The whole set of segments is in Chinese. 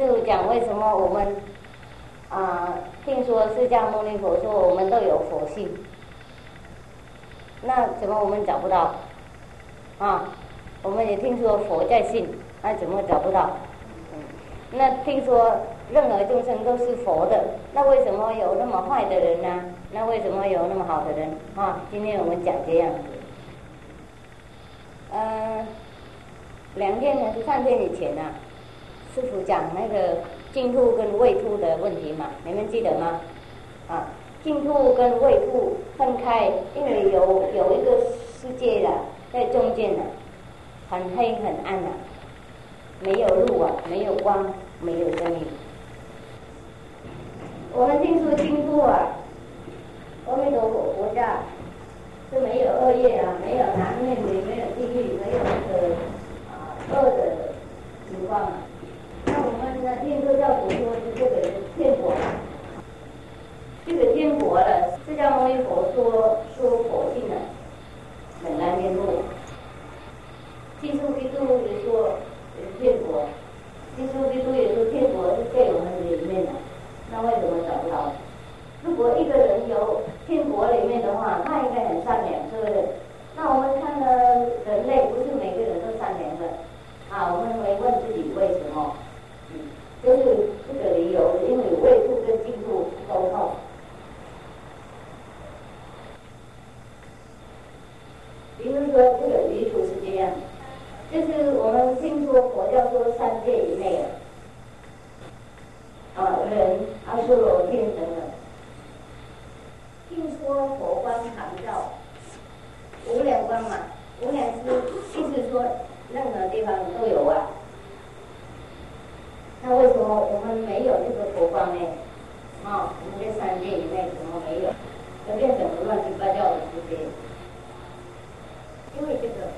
就讲为什么我们啊，听说释迦牟尼佛说我们都有佛性，那怎么我们找不到？啊，我们也听说佛在信，那怎么找不到？那听说任何众生都是佛的，那为什么有那么坏的人呢？那为什么有那么好的人？啊，今天我们讲这样子。嗯，两天还是三天以前啊，师傅讲那个净土跟未土的问题嘛，你们记得吗？啊，净土跟未土分开，因为有有一个世界的在中间的，很黑很暗的，没有路啊，没有光，没有声音。我们听说净土啊，阿弥陀佛国家。是没有恶业啊，没有男女，没有地狱，没有那个啊恶的情况啊。我们呢，印度教徒说是这个天国，这个天国了，释迦牟尼佛说说佛性的本来面目，基督基督也说天国，基督基督也说天国是在我们里面的，那为什么找不到？如果一个人有天国里面的话，他应该很善良，是不是？那我们看呢，人类不是每个人都善良的，啊，我们会问自己为什么？就是这个理由，因为胃部跟净土沟通。比如说这个余土是这样，就是我们听说佛教说三界以内啊，啊人、阿修罗、天等等。听说佛光常照，无量光嘛，无量是意思说任何地方都有啊。那为什么我们没有这个佛光呢？啊，我们这三界以内怎么没有？就变成乱七八糟的世界。因为这个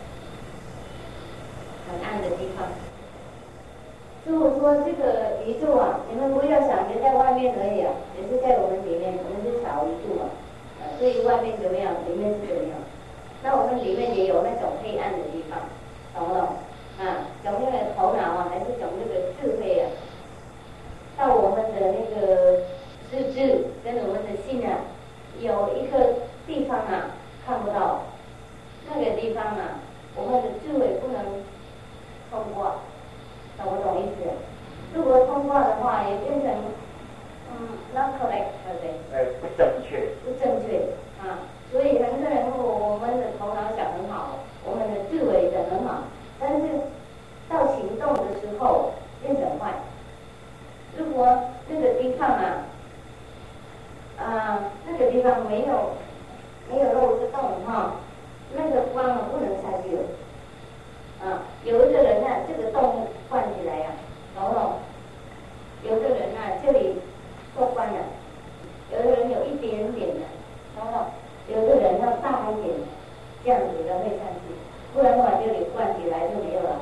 很暗的地方。师傅说这个宇宙啊，你们不要想着在外面而已啊，也是在我们里面，我们是小宇宙啊。所以外面怎么样，里面是怎么样？那我们里面也有那种黑暗的地方，懂不懂？啊，讲那个头脑啊，还是讲那个智慧啊？到我们的那个资质跟我们的心啊，有一个地方啊看不到，那个地方啊，我们的智慧不能通过，懂不懂意思？如果通过的话，也变成。嗯，not correct，对不对？哎，不正确。不正确啊，所以很多人我们的头脑想很好，我们的智慧想很好，但是到行动的时候变成坏。如果那个地方啊，啊，那个地方没有没有漏个洞哈，那个光啊不能下去了。啊，有一个人呢，这个洞灌起来呀，然后？有的人呢，这里。过关了，有的人有一点点的，然后有的人要大一点的，这样子的会上去，不然的话这里灌起来就没有了。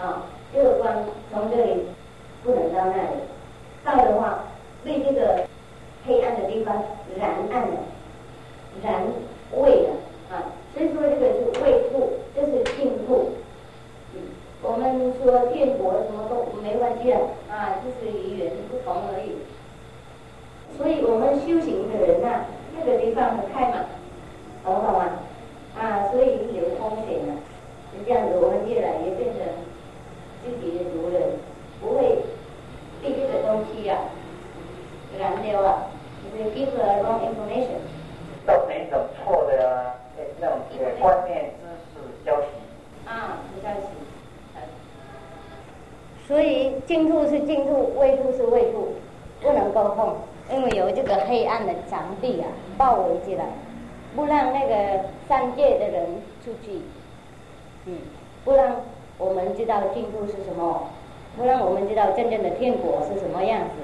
啊，这个关从这里不能到那里，到的话被这个黑暗的地方燃暗了，燃煨了啊。所以说这个是煨土，这是净土。嗯，我们说建国什么都没关系啊，啊，就是语言不同而已。所以我们修行的人呐，那个地方很开嘛，懂不懂？啊，所以有风险的，就这样子，我们越来越变成自己的主人，不会被这个东西呀燃掉啊，就是 give the wrong information，造成一种错的观念、知识、消息。啊，消息。所以净土是净土，未土是未土，不能沟通。因为有这个黑暗的墙壁啊，包围起来，不让那个三界的人出去，嗯，不让我们知道净土是什么，不让我们知道真正的天国是什么样子，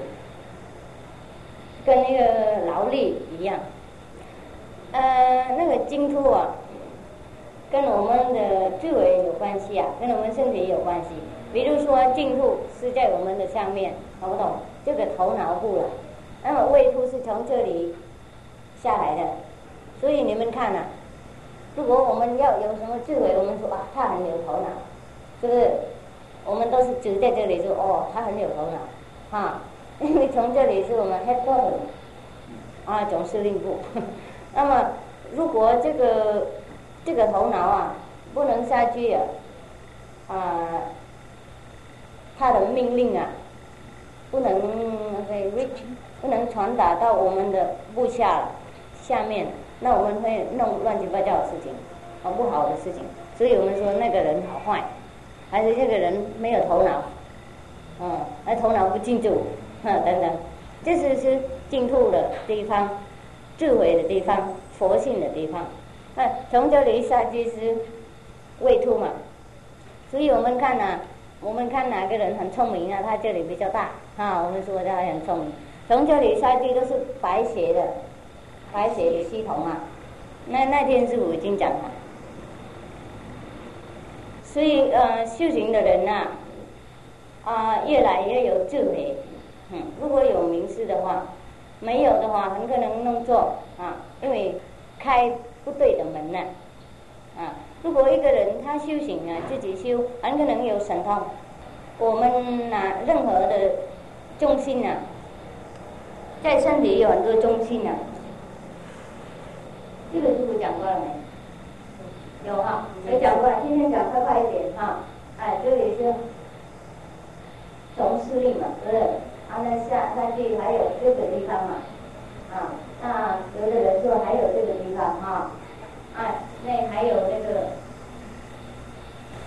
跟那个劳力一样，呃，那个净土啊，跟我们的智慧有关系啊，跟我们身体有关系。比如说净土是在我们的上面，懂不懂？这个头脑部了。那么胃部是从这里下来的，所以你们看呐，如果我们要有什么智慧，我们说啊，他很有头脑，是不是？我们都是指在这里说，哦，他很有头脑，哈，因为从这里是我们 head 部啊，总司令部。那么，如果这个这个头脑啊不能下去啊，啊，他的命令啊不能 reach，不能传达到我们的部下下面，那我们会弄乱七八糟的事情，很不好的事情。所以我们说那个人好坏，还是这个人没有头脑，嗯，那头脑不清楚，哈等等，这是是净土的地方，智慧的地方，佛性的地方。那从这里下去是胃吐嘛，所以我们看呐，我们看哪个人很聪明啊，他这里比较大，啊，我们说他很聪明。从这里下去都是白血的，白血的系统啊。那那天师傅已经讲了。所以，呃，修行的人呐，啊，越来越有智慧。嗯，如果有名师的话，没有的话，很可能弄错啊，因为开不对的门呢。啊，如果一个人他修行啊，自己修，很可能有神通。我们拿任何的中心啊，在身体有很多中心啊。这个师傅讲过了没？有哈，没讲过，今天讲快快一点哈。哎，这里是总司令嘛，是不是？啊，那下下去还有这个地方嘛，啊，那有的人说还有这个地方哈，哎，那还有那个，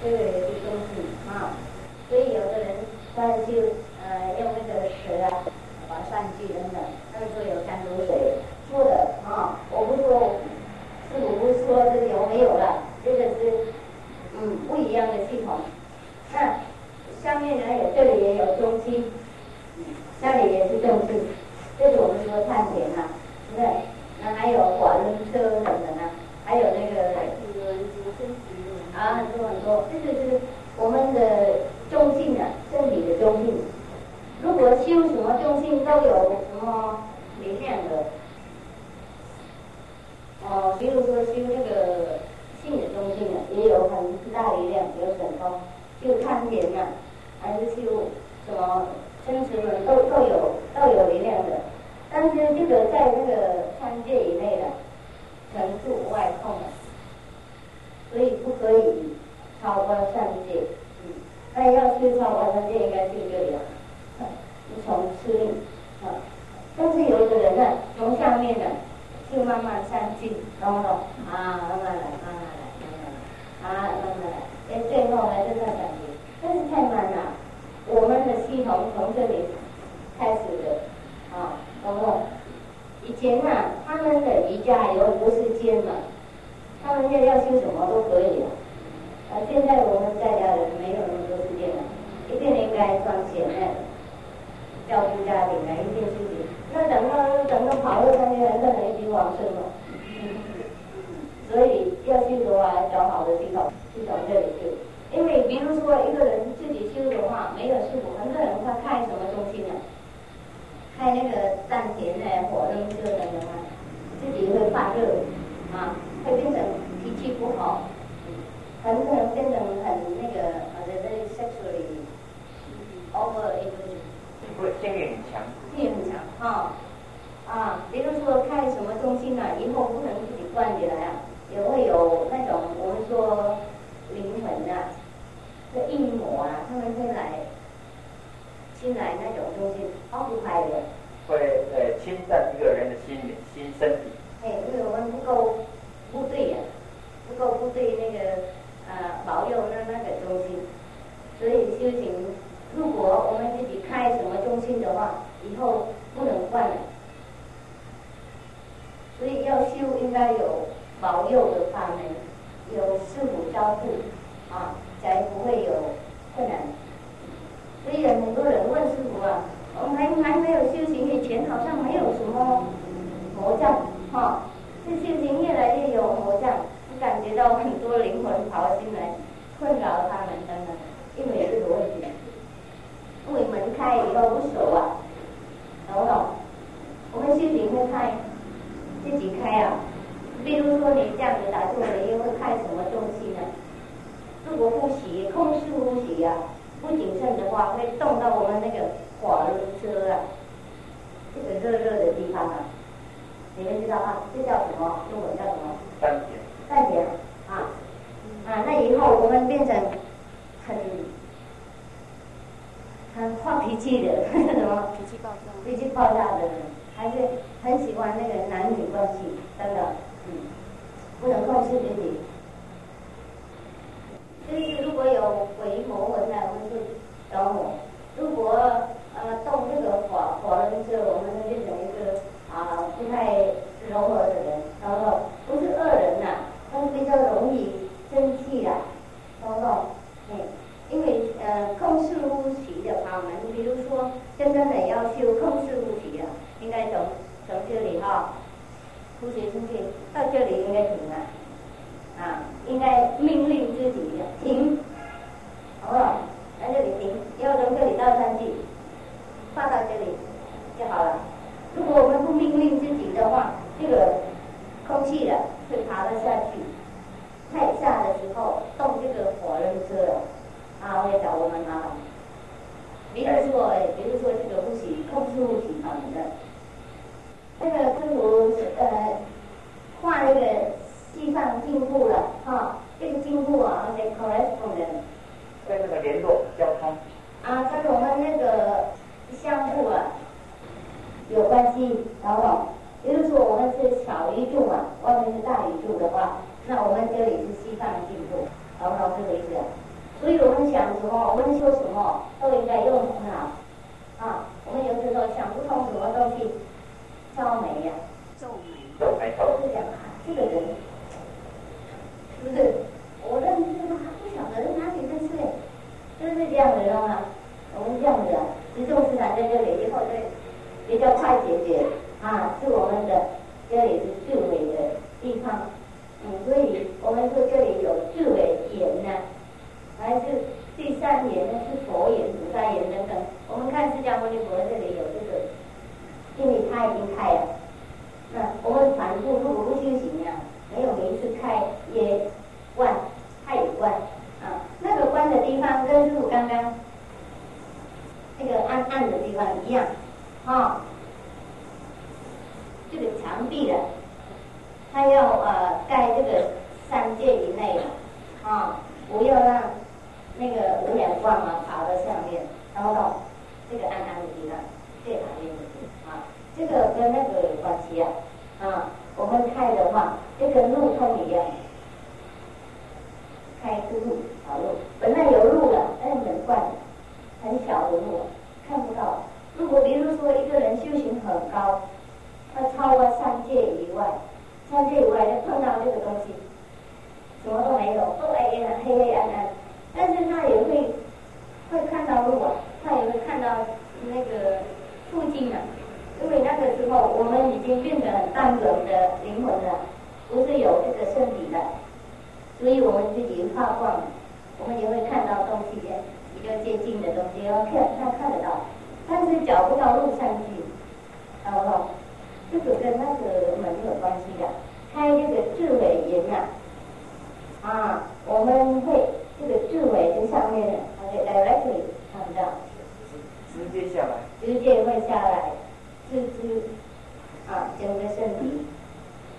这个也是中心啊，所以有的人他就呃用那个石啊，把上去等等，他说有山流水说的啊，我不说，师傅不说这个有没有了。这个是嗯不一样的系统，那下面呢有这里也有中心，那里也是中心，这是我们说探田呐，对？那还有管车等等啊，还有那个啊很多很多，这就是我们的中性啊，身体的中性。如果修什么中性都有什么力量的，哦，比如说修那个。性的中性啊，也有很大力量，有神通，就看田呐，还是修什么生死轮都都有都有力量的。但是这个在那个三界以内的，全住外控的，所以不可以超过三界。嗯，那要去超过三界，应该去这里了，从吃力啊。但是有的人呢，从下面呢，就慢慢上去，懂不懂？啊，慢慢来，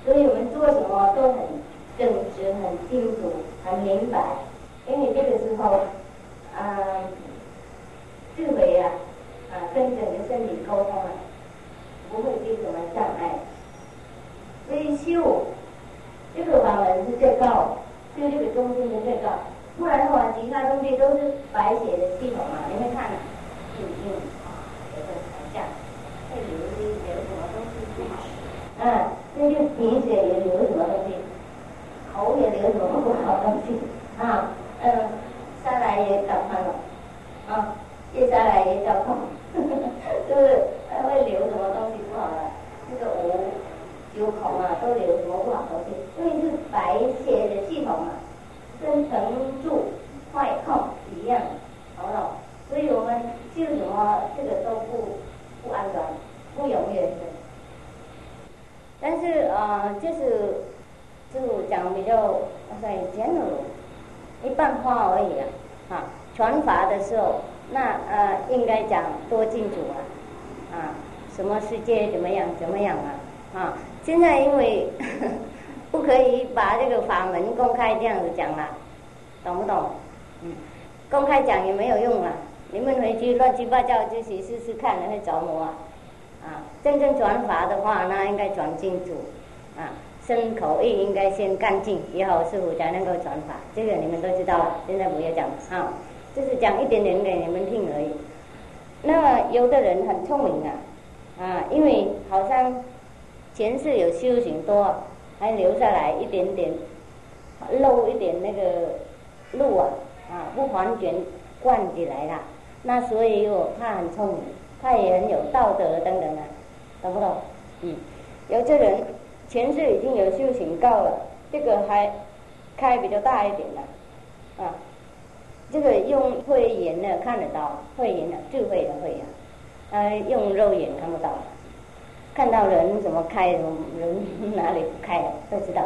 所以我们做什么都很正直、很清楚、很明白。因为这个时候，啊、呃，智慧啊，啊、跟整个身体沟通啊，不会有什么障碍。所以修这个法门是最高，修这个中心的最高。不然的话，其他东西都是白写的系统嘛，你会看，嗯嗯。那就鼻血也流什么东西，口也流什么不好东西啊？嗯，下来也长胖了，啊，接下来也长胖，就是还会流什么东西不好了，这个无有孔啊，都流什么不好东西？因为是白血的系统嘛、啊，跟成住坏空一样，好了，所以我们就什么这个都不不安全，不永远的。但是呃，就是，就讲比较在以前陋，一半话而已啊。啊，传法的时候，那呃应该讲多敬主啊，啊，什么世界怎么样怎么样啊？啊，现在因为不可以把这个法门公开这样子讲了，懂不懂？嗯，公开讲也没有用啊，你们回去乱七八糟就去试试看，会着魔啊。啊，真正转法的话，那应该转净土，啊。身口意应该先干净，以后师傅才能够传法。这个你们都知道了，现在不要讲啊，就是讲一点点给你们听而已。那有的人很聪明啊，啊，因为好像前世有修行多，还留下来一点点漏一点那个路啊，啊，不完全灌起来了。那所以我，他很聪明，他也很有道德等等的，懂不懂？嗯，有些人。前世已经有修行够了，这个还开比较大一点的，啊，这个用慧眼呢看得到，慧眼的智慧的慧啊，呃，用肉眼看不到，看到人怎么开，人哪里不开的都知道。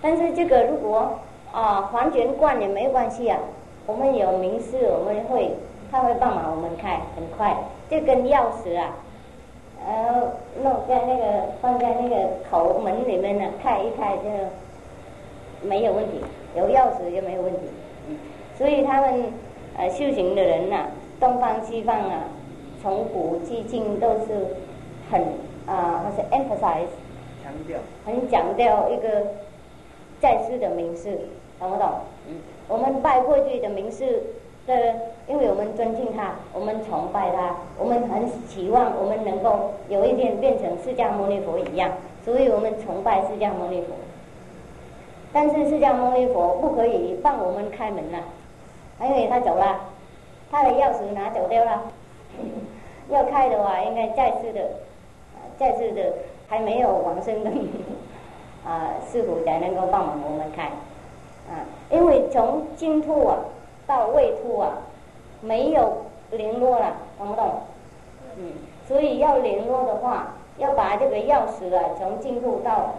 但是这个如果啊完全灌也没关系啊，我们有名师，我们会他会帮忙我们开，很快，这根钥匙啊。然后弄在那个放在那个口门里面呢，开一开就没有问题，有钥匙就没有问题。所以他们呃修行的人呐，东方西方啊，从古至今都是很啊，还是 emphasize 强调，很强调一个在世的名士，懂不懂？嗯，我们拜过去的名士。对，因为我们尊敬他，我们崇拜他，我们很期望我们能够有一天变成释迦牟尼佛一样，所以我们崇拜释迦牟尼佛。但是释迦牟尼佛不可以帮我们开门了，因为他走了，他的钥匙拿走掉了。要开的话，应该再次的，再次的还没有往生的 啊师傅才能够帮我们开啊，因为从净土啊。到未吐啊，没有联络了，懂不懂？嗯，所以要联络的话，要把这个钥匙啊，从进入到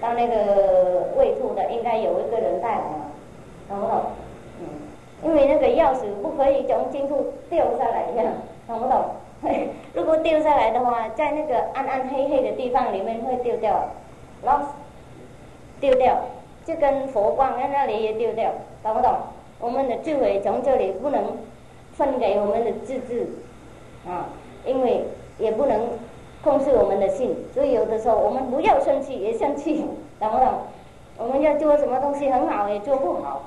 到那个未吐的，应该有一个人带来，懂不懂？嗯，因为那个钥匙不可以从进入掉下来，这样懂不懂？如果掉下来的话，在那个暗暗黑黑的地方里面会丢掉，lost，丢掉，就跟佛光在那里也丢掉，懂不懂？我们的智慧从这里不能分给我们的自治啊，因为也不能控制我们的心，所以有的时候我们不要生气也生气，懂不懂？我们要做什么东西很好也做不好，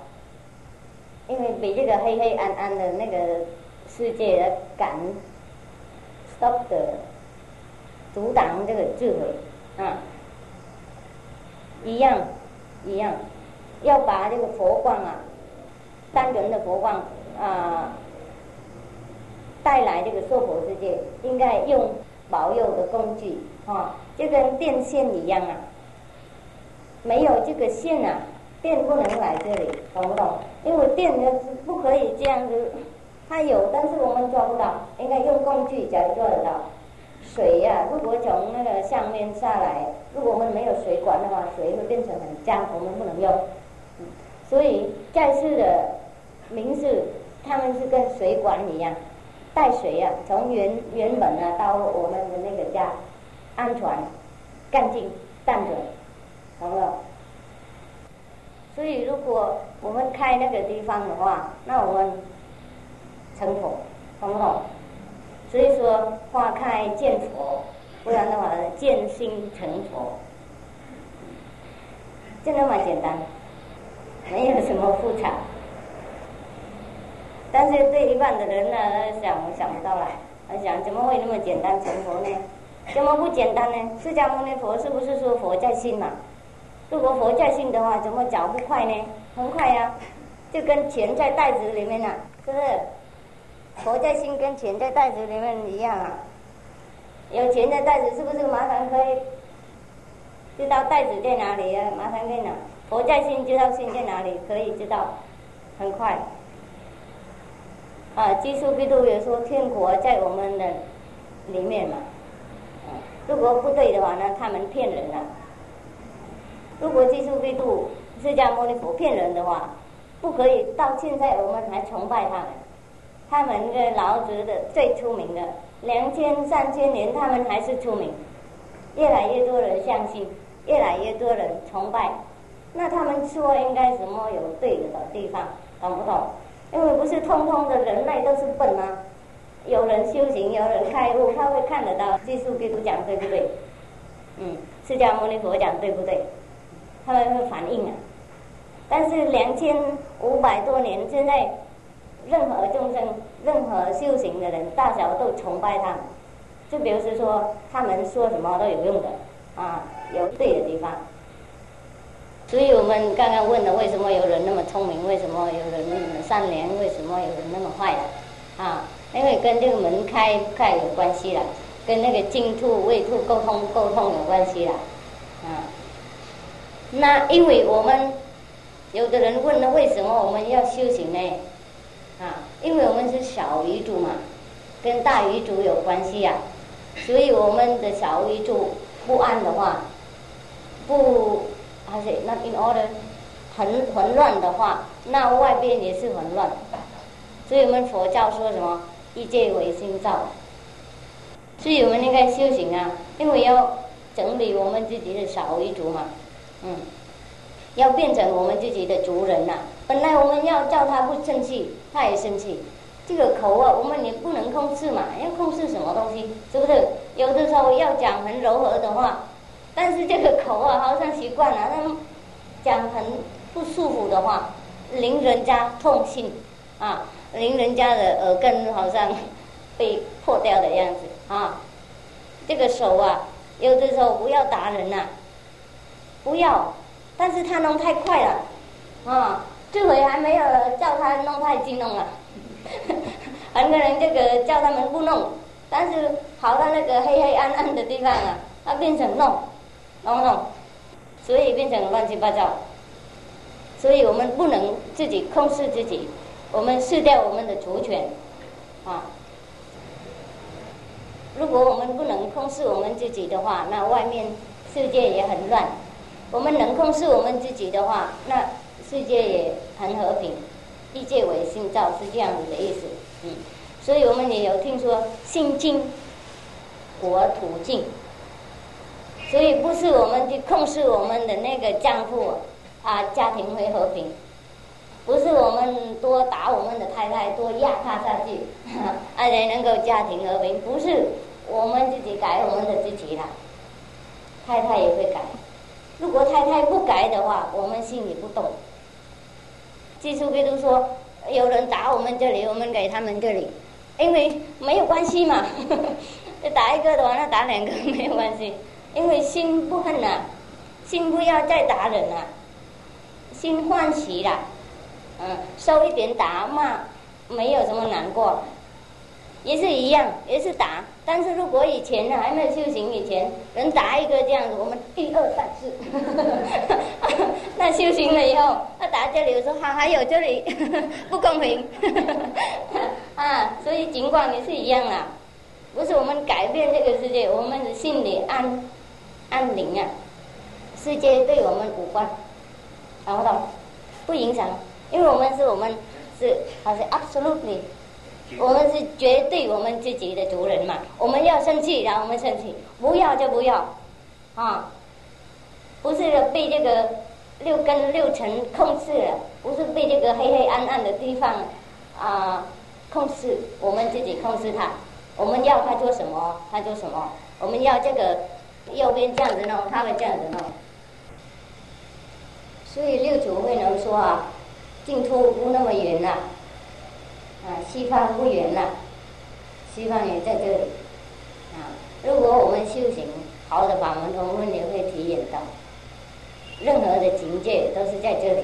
因为被这个黑黑暗暗的那个世界的感 stop 的阻挡这个智慧啊，一样一样要把这个佛光啊。单纯的佛光啊，带来这个娑婆世界，应该用保佑的工具啊，就跟电线一样啊。没有这个线啊，电不能来这里，懂不懂？因为电呢是不可以这样子，它有，但是我们抓不到，应该用工具才抓得到。水呀，如果从那个上面下来，如果我们没有水管的话，水会变成很脏，我们不能用。所以在世的。名字，他们是跟水管一样，带水啊，从原原本啊到我们的那个家，安全、干净、淡准，懂了？所以如果我们开那个地方的话，那我们成佛，懂不懂？所以说花开见佛，不然的话见心成佛，就那么简单，没有什么复杂。但是对一般的人呢，想想不到了，他想怎么会那么简单成佛呢？怎么不简单呢？释迦牟尼佛是不是说佛在心嘛？如果佛在心的话，怎么脚不快呢？很快呀，就跟钱在袋子里面啊，是不是？佛在心跟钱在袋子里面一样啊。有钱在袋子是不是马上可以知道袋子在哪里啊？马上在哪。佛在心知道心在哪里，可以知道，很快。啊，基督必度也说天国在我们的里面嘛。如果不对的话呢，他们骗人了。如果基督必度释迦牟尼佛骗人的话，不可以到现在我们还崇拜他们。他们的老子的最出名的两千三千年，他们还是出名，越来越多人相信，越来越多人崇拜。那他们说应该什么有对的地方，懂不懂？因为不是通通的人类都是笨啊，有人修行，有人开悟，他会看得到。基督给督讲对不对？嗯，释迦牟尼佛讲对不对？他们会反应啊。但是两千五百多年，现在任何众生、任何修行的人，大小都崇拜他们。就比如说，他们说什么都有用的，啊，有对的地方。所以我们刚刚问了，为什么有人那么聪明？为什么有人那么善良？为什么有人那么坏的？啊，因为跟这个门开不开有关系了，跟那个净土、位土沟通沟通有关系了，啊。那因为我们有的人问了，为什么我们要修行呢？啊，因为我们是小鱼族嘛，跟大鱼族有关系呀。所以我们的小鱼族不安的话，不。而且那 in order 很混乱的话，那外边也是混乱。所以我们佛教说什么一界唯心造。所以我们应该修行啊，因为要整理我们自己的少为主嘛，嗯，要变成我们自己的族人呐。本来我们要叫他不生气，他也生气。这个口啊，我们也不能控制嘛，要控制什么东西？是不是？有的时候要讲很柔和的话。但是这个口啊，好像习惯了，那讲很不舒服的话，令人家痛心啊，令人家的耳根好像被破掉的样子啊。这个手啊，有的时候不要打人呐，不要，但是他弄太快了啊，这回还没有叫他弄太激动了，很多人这个叫他们不弄，但是跑到那个黑黑暗暗的地方啊，他变成弄。懂不懂？所以变成乱七八糟。所以我们不能自己控制自己，我们失掉我们的主权啊。如果我们不能控制我们自己的话，那外面世界也很乱。我们能控制我们自己的话，那世界也很和平。一界为心造是这样子的意思，嗯。所以我们也有听说心静，国土静。所以不是我们去控制我们的那个丈夫啊，家庭会和平；不是我们多打我们的太太，多压他下去，而且能够家庭和平。不是我们自己改我们的自己了，太太也会改。如果太太不改的话，我们心里不动。技术比如说，有人打我们这里，我们给他们这里，因为没有关系嘛。打一个的话，那打两个没有关系。因为心不恨了，心不要再打人了，心欢喜了，嗯，受一点打骂，没有什么难过，也是一样，也是打。但是如果以前呢，还没有修行以前，人打一个这样子，我们一二三四，那修行了以后，他打这里，我说好，还有这里 不公平，啊，所以尽管也是一样啊，不是我们改变这个世界，我们的心里安。安宁啊，世界对我们无关，懂不懂？不影响，因为我们是我们是好像 absolutely，我们是绝对我们自己的族人嘛。我们要生气，然后我们生气，不要就不要，啊，不是被这个六根六尘控制了，不是被这个黑黑暗暗的地方啊控制，我们自己控制它。我们要他做什么，他做什么。我们要这个。右边这样子弄，他会这样子弄，所以六祖慧能说啊，净土不那么远了，啊，西方不远了，西方也在这里，啊，如果我们修行好的法门，我们也会体验到，任何的境界都是在这里，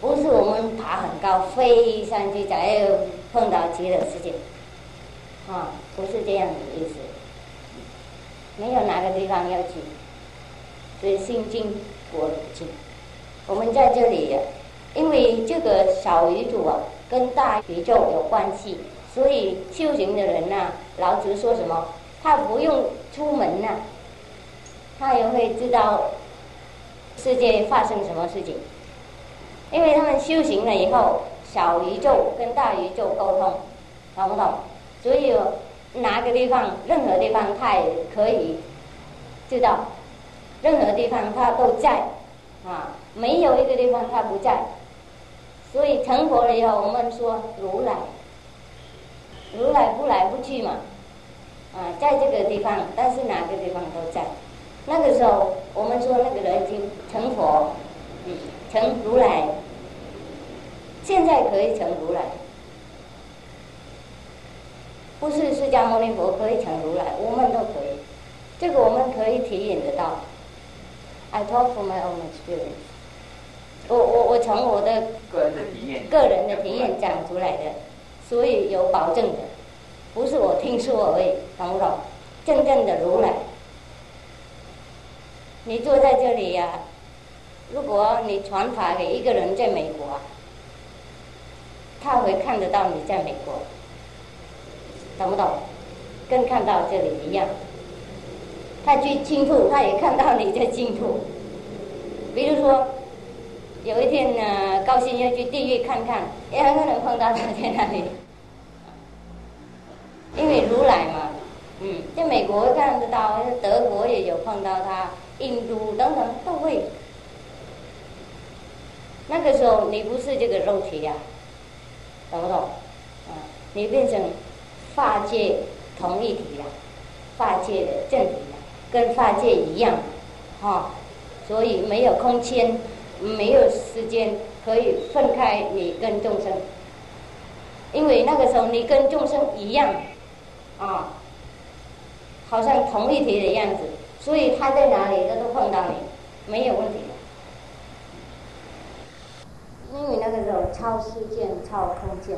不是我们爬很高飞上去才又碰到极乐世界，啊，不是这样的意思。没有哪个地方要去，所以心经国经，我们在这里，因为这个小宇宙啊，跟大宇宙有关系，所以修行的人呐，老子说什么，他不用出门呐，他也会知道世界发生什么事情，因为他们修行了以后，小宇宙跟大宇宙沟通，懂不懂？所以哪个地方，任何地方，他也可以知道，任何地方他都在，啊，没有一个地方他不在。所以成佛了以后，我们说如来，如来不来不去嘛，啊，在这个地方，但是哪个地方都在。那个时候，我们说那个人已经成佛，成如来，现在可以成如来，不是释迦牟尼佛可以成如来，我们都可以，这个我们可以体验得到。I talk from my own experience。我我我从我的个人的体验，个人的体验讲出来的，所以有保证的，不是我听说而已，懂不懂？真正的如来，你坐在这里呀，如果你传法给一个人在美国，他会看得到你在美国，懂不懂？跟看到这里一样，他去净土，他也看到你在净土，比如说。有一天呢，高兴要去地狱看看，也很可能碰到他在那里。因为如来嘛，嗯，在美国看得到，德国也有碰到他，印度等等都会。那个时候你不是这个肉体呀，懂不懂？啊，你变成法界同一体呀，法界的正体了，跟法界一样，哈，所以没有空间。没有时间可以分开你跟众生，因为那个时候你跟众生一样，啊，好像同一体的样子，所以他在哪里他都碰到你，没有问题。因为那个时候超时间、超空间，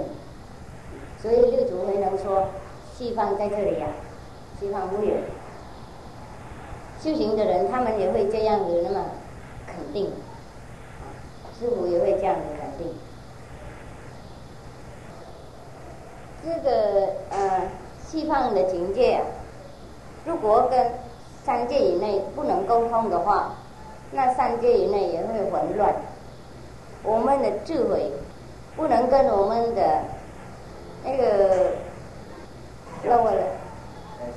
所以六祖没能说西方在这里呀，西方没有。修行的人他们也会这样子那么肯定。师傅也会这样子肯定。这个呃，西方的境界，如果跟三界以内不能沟通的话，那三界以内也会混乱。我们的智慧不能跟我们的那个那个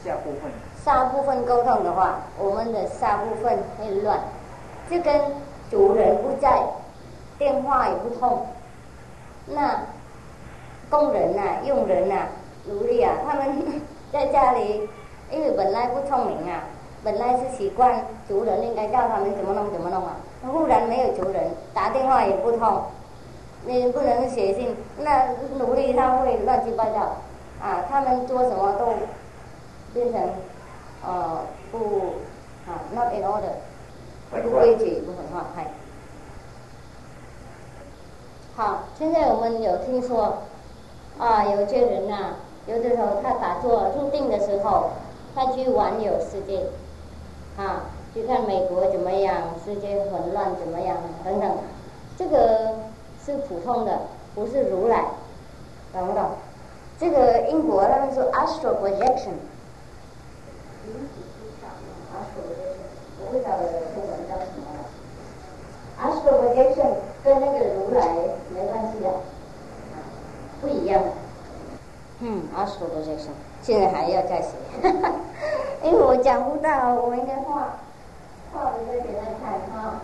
下部分。下部分沟通的话，我们的下部分会乱，就跟主人不在。电话也不通，那工人呐、佣人呐、奴隶啊，他们 在家里，因为本来不聪明啊，本来是习惯主人应该叫他们怎么弄怎么弄啊，忽然没有主人，打电话也不通，你不能写信，那奴隶他会乱七八糟，啊，他们做什么都变成呃不啊 not in order，不规矩不很话，嗨。好，现在我们有听说，啊，有些人呐，有的时候他打坐入定的时候，他去环游世界，啊，去看美国怎么样，世界混乱怎么样等等，这个是普通的，不是如来，懂不懂？这个英国他们说 astral projection，我不晓得中文叫什么了，astral projection 跟那个如来。没关系的，不一样。嗯，，astral projection，现在还要再写，因为我讲不到，我应该画，画的再给他看哈。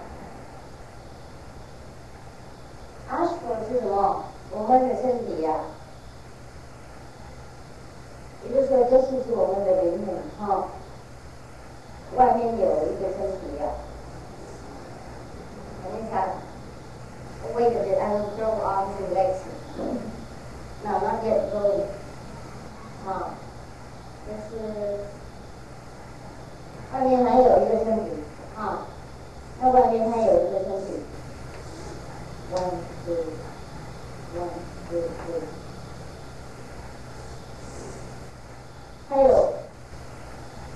阿说是什么？我们的身体呀，也就是说，这是是我们的灵魂哈。外面有一个身体呀，你看。Wait a bit, I will grow arms and legs. No, not yet growing. 好，这是外面还有一个身体，啊，那外面还有一个身体。One, two, one, two, three. 还有，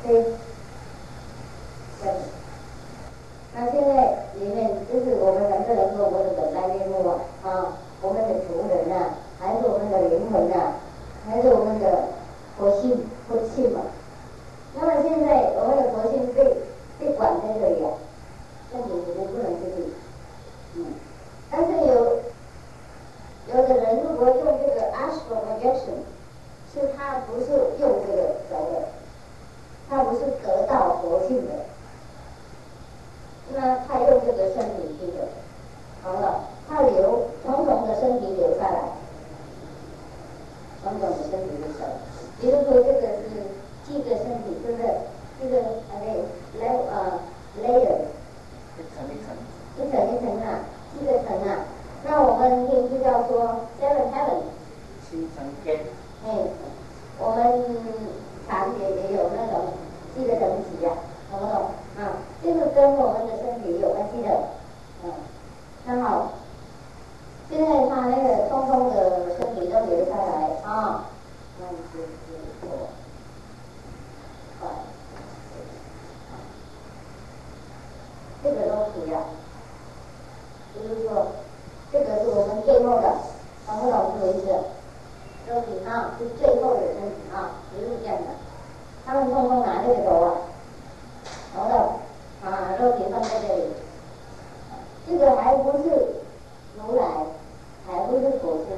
对，seven. 那现在里面就是我们两个人说我的本来面目啊，啊，我们的主人呐，还是我们的灵魂呐，还是我们的佛性佛性嘛？那么现在我们的佛性被被管在这里啊，那你你不能出去，嗯，但是有有的人如果用这个 astral projection，是他不是用这个走的，他不是得到佛性的，那他用这个身体去的，好了，他留种种的身体留下来，种种的身体留下来。比如说这个是这个身体，对不对？这个啊对，layer 啊 layer，一层一层，一层一层啊，几个层啊。我们听就叫做 seven heaven，七层天，哎，我们禅也也有那种几个等级呀、懂不懂？啊，这个跟我们的身体有关系的，嗯，很好。现在他那个通通的身体都留下来啊，那就是我，快，这个都可以啊，就是说。这个是我们最后的，然后老师的意思，肉体啊是最后的身体啊，不是这样的。他们通通拿这个走啊，然后啊肉体放在这里，这个还不是如来，还不是佛心，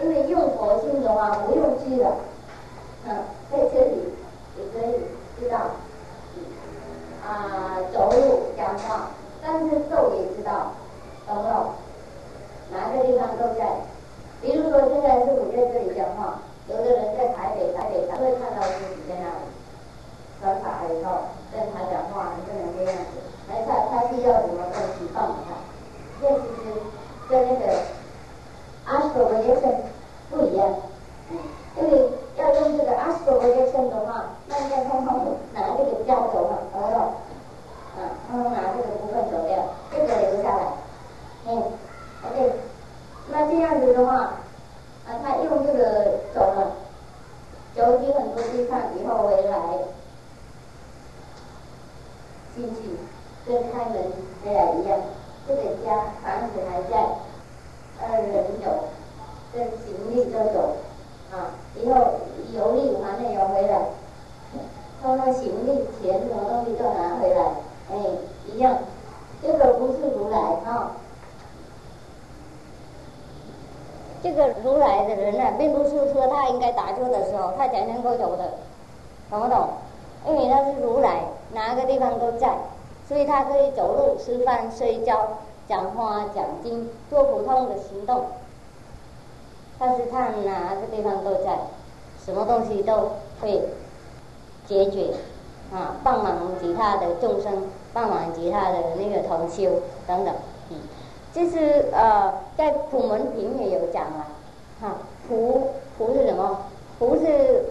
因为用佛心的话不用知的，啊在这里也可以知道，啊走路讲话，但是咒也知道，懂不懂？哪个地方都在，比如说现在是我在这里讲话，有的人在台北，台北他会看到自己在那里，传法以后跟他讲话，不能这样子，还他他需要什么东西放给他，这其实跟那个阿斯罗耶森不一样，因为要用这个阿斯罗耶森的话，那应该通通拿这个胶走了，懂不懂？啊，通通拿这个部分走掉，这个留下来，嗯。OK，那这样子的话，啊，他用这个走了，走去很多地方以后回来，进去跟开门回来一样，这个家房子还在，呃，人走，跟行李都走，啊，以后有利完了要回来，他那行李钱什么东西都拿回来，哎，一样，这个不是如来啊。这个如来的人呢，并不是说他应该打坐的时候他才能够走的，懂不懂？因为他是如来，哪个地方都在，所以他可以走路、吃饭、睡觉、讲话、讲经、做普通的行动。但是他哪个地方都在，什么东西都会解决啊，帮忙其他的众生，帮忙其他的那个同修等等，就是呃，在普门品也有讲啊，哈，普普是什么？普是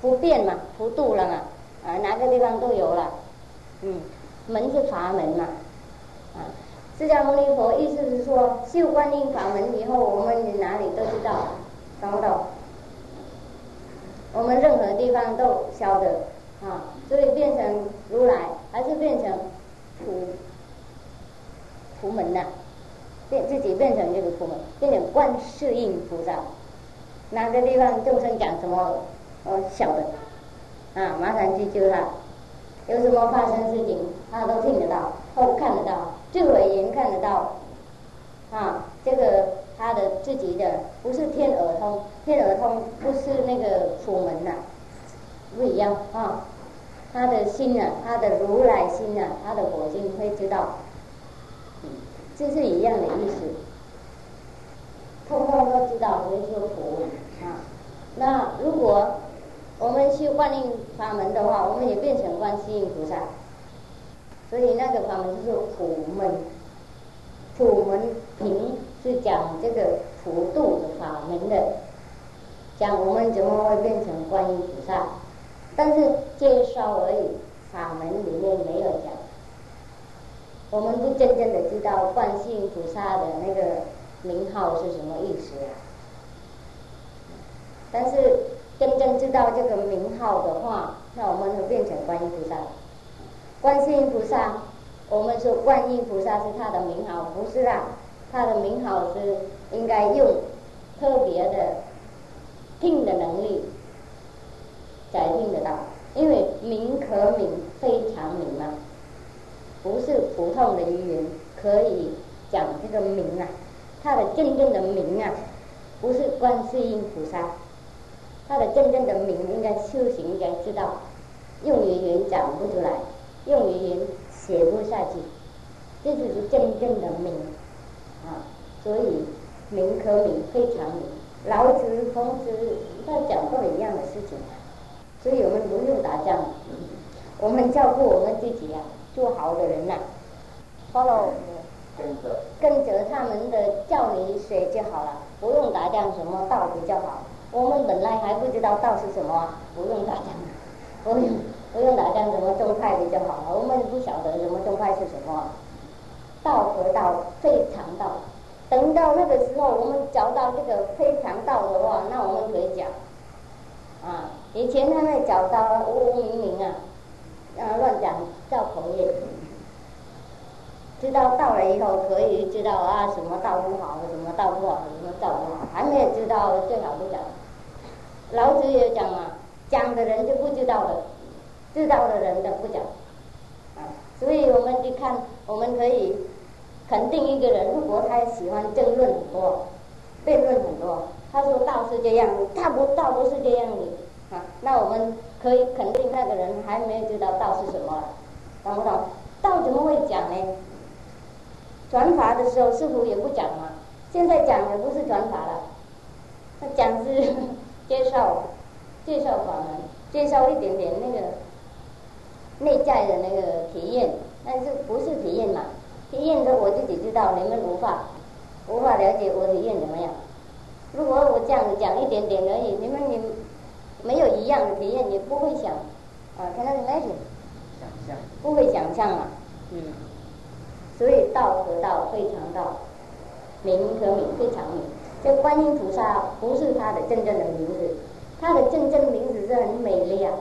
不变嘛，普度了嘛，啊，哪个地方都有了，嗯，门是法门嘛，啊，释迦牟尼佛意思是说，修观音法门以后，我们哪里都知道，懂不懂？我们任何地方都晓得，啊，所以变成如来，还是变成普。佛门呐，变自己变成这个佛门，变成观世音菩萨，哪个地方众生讲什么，我晓得，啊，马上去救他，有什么发生事情，他都听得到，都看得到，最为眼看得到，啊，这个他的自己的不是天耳通，天耳通不是那个佛门呐，不一样啊，他的心呐，他的如来心呐，他的佛心会知道。这是一样的意思，通通都知道为说佛啊。那如果我们去观音法门的话，我们也变成观世音菩萨。所以那个法门就是普门，普门品是讲这个普度的法门的，讲我们怎么会变成观音菩萨，但是介绍而已，法门里面没有讲。我们不真正的知道观世音菩萨的那个名号是什么意思啊？但是真正知道这个名号的话，那我们就变成观音菩萨。观世音菩萨，我们说观音菩萨是他的名号，不是啊，他的名号是应该用特别的听的能力才听得到，因为名可名，非常名嘛。不是普通的语言可以讲这个名啊，他的真正的名啊，不是观世音菩萨，他的真正的名应该修行应该知道，用语言讲不出来，用语言写不下去，这就是真正的名啊。所以名可名非常名，老子、孔子他讲过一样的事情，所以我们不用打仗，我们照顾我们自己啊，做好的人呐，follow。跟着跟着他们的教你学就好了，不用打仗，什么道比较好。我们本来还不知道道是什么，不用打仗，不用不用打仗，什么宗派比较好，我们不晓得什么宗派是什么。道和道非常道，等到那个时候，我们找到这个非常道的话，那我们可以讲啊。以前他们找到无无明明啊，啊乱讲叫口业。知道道了以后，可以知道啊，什么道不好，什么道不好，什么道不好，还没有知道，最好不讲。老子也讲嘛，讲的人就不知道了，知道的人的不讲。啊，所以我们去看，我们可以肯定一个人，如果他喜欢争论很多，辩论很多，他说道是这样，他不道不是这样的，啊，那我们可以肯定那个人还没有知道道是什么，懂不懂？道怎么会讲呢？传法的时候，师傅也不讲嘛。现在讲的不是传法了，他讲是介绍介绍法门，介绍一点点那个内在的那个体验，但是不是体验嘛？体验的我自己知道，你们无法无法了解我体验怎么样。如果我这样讲一点点而已，你们你没有一样的体验，你不会想啊，看到 imagine，想象，不会想象嘛，嗯。所以道和道非常道，名和名非常名。这观音菩萨不是他的真正的名字，他的真正名字是很美丽啊，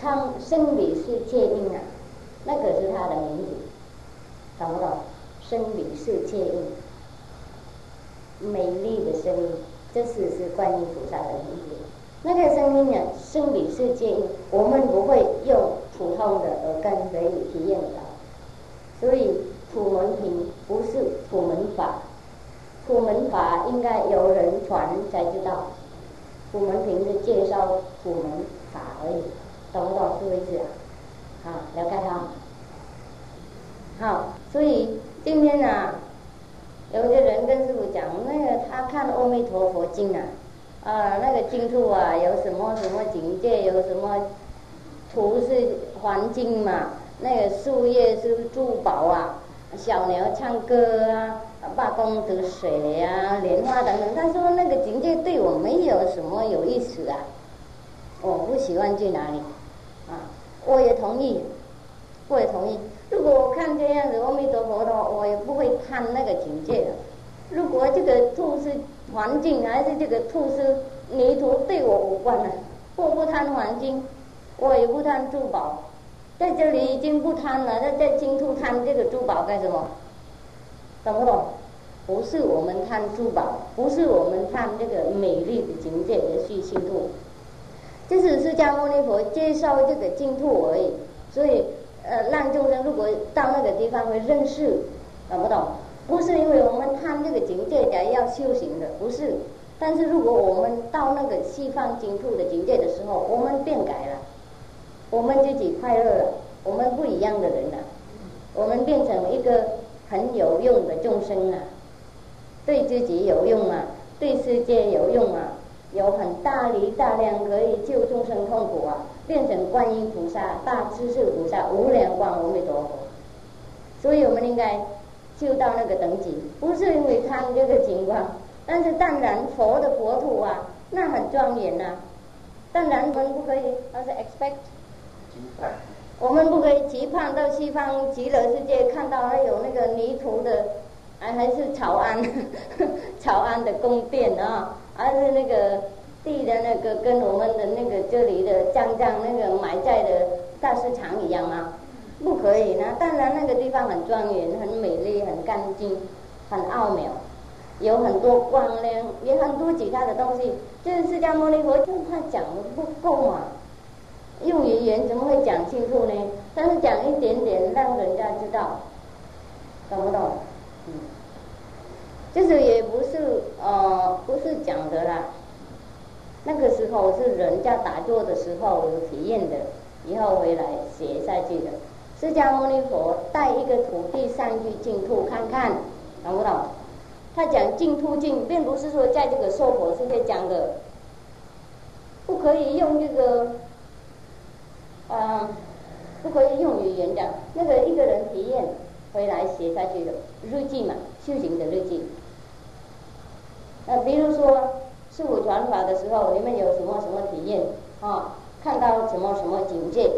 昌生比是切音啊，那可是他的名字，懂不懂？生比是切音，美丽的声音，这是是观音菩萨的名字。那个声音呢，生比世界，我们不会用普通的耳根可以体验到。所以普门品不是普门法，普门法应该有人传才知道。普门品是介绍普门法而已，懂不懂这个意思啊？好，了解哈。好，所以今天呢，有些人跟师傅讲，那个他看《阿弥陀佛经》啊，啊，那个净土啊，有什么什么境界，有什么图是环境嘛。那个树叶是珠宝啊，小牛唱歌啊，八公子水啊，莲花等等。他说那个境界对我没有什么有意思啊，我不喜欢去哪里，啊，我也同意，我也同意。如果我看这样子阿弥陀佛的话，我也不会看那个境界的。如果这个兔是环境，还是这个土司泥土，对我无关的。我不贪环境，我也不贪珠宝。在这里已经不贪了，那在净土贪这个珠宝干什么？懂不懂？不是我们贪珠宝，不是我们贪这个美丽的境界的去净土，这是释迦牟尼佛介绍这个净土而已。所以，呃，让众生如果到那个地方会认识，懂不懂？不是因为我们贪这个境界才要修行的，不是。但是如果我们到那个西方净土的境界的时候，我们变改了。我们自己快乐了，我们不一样的人了，我们变成一个很有用的众生啊，对自己有用啊，对世界有用啊，有很大力大量可以救众生痛苦啊，变成观音菩萨、大智识菩萨、无量光阿弥陀佛。所以我们应该就到那个等级，不是因为贪这个情况，但是当然佛的国土啊，那很庄严呐，当然我们不可以，那是 expect。我们不可以期盼到西方极乐世界看到还有那个泥土的，还还是草庵，草庵的宫殿啊，还是那个地的那个跟我们的那个这里的江江那个埋在的大市场一样吗？不可以呢。当然那个地方很庄严、很美丽、很干净、很奥妙，有很多光亮，也很多其他的东西。就是释迦牟尼佛就他讲的不够嘛。用语言怎么会讲清楚呢？但是讲一点点，让人家知道，懂不懂？嗯。就是也不是呃不是讲的啦，那个时候是人家打坐的时候有体验的，以后回来写下去的。释迦牟尼佛带一个徒弟上去净土看看，懂不懂？他讲净土净，并不是说在这个娑婆世界讲的，不可以用这个，啊，不可以用语言讲。那个一个人体验回来写下去的日记嘛，修行的日记。那比如说师傅传法的时候，你们有什么什么体验啊？看到什么什么境界？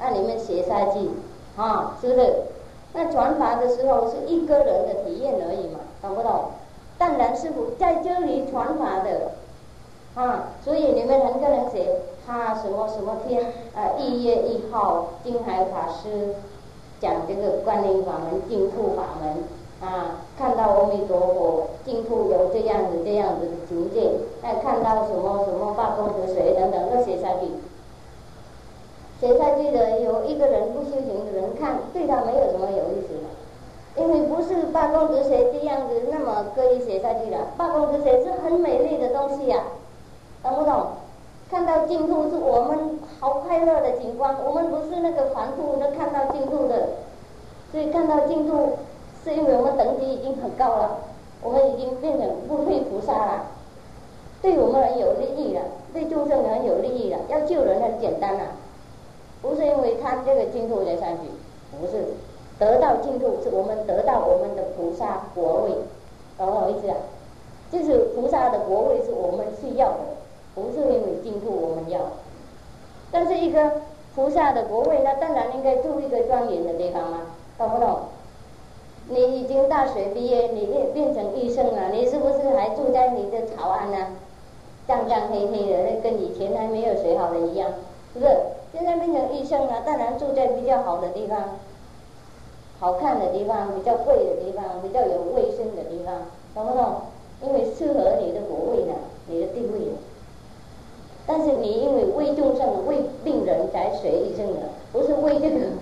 那你们写下去啊，是不是？那传法的时候是一个人的体验而已嘛，懂不懂？但然师傅在这里传法的啊，所以你们很多人写他什么什么天啊，一月一号金海法师讲这个观音法门、净土法门。啊，看到阿弥陀佛净土有这样子、这样子的境界，那看到什么什么八功德水等等，都写下去。写下去的有一个人不修行的人看，对他没有什么有意思的，因为不是八功德水这样子那么可以写下去的。八功德水是很美丽的东西呀，懂不懂？看到净土是我们好快乐的景观，我们不是那个凡夫能看到净土的，所以看到净土。是因为我们等级已经很高了，我们已经变成不退菩萨了，对我们很有利益了，对众生很有利益了。要救人很简单啊，不是因为贪这个净土才上去，不是得到净土是我们得到我们的菩萨国位，懂不懂意思啊？就是菩萨的国位是我们需要的，不是因为净土我们要。但是一个菩萨的国位，那当然应该住一个庄严的地方啊，懂不懂？你已经大学毕业，你变变成医生了，你是不是还住在你的草庵呢？脏脏黑黑的，跟以前还没有学好的一样，不是？现在变成医生了，当然住在比较好的地方，好看的地方，比较贵的地方，比较有卫生的地方，懂不懂？因为适合你的国位呢，你的地位。但是你因为为众生、为病人才学医生的，不是为这个。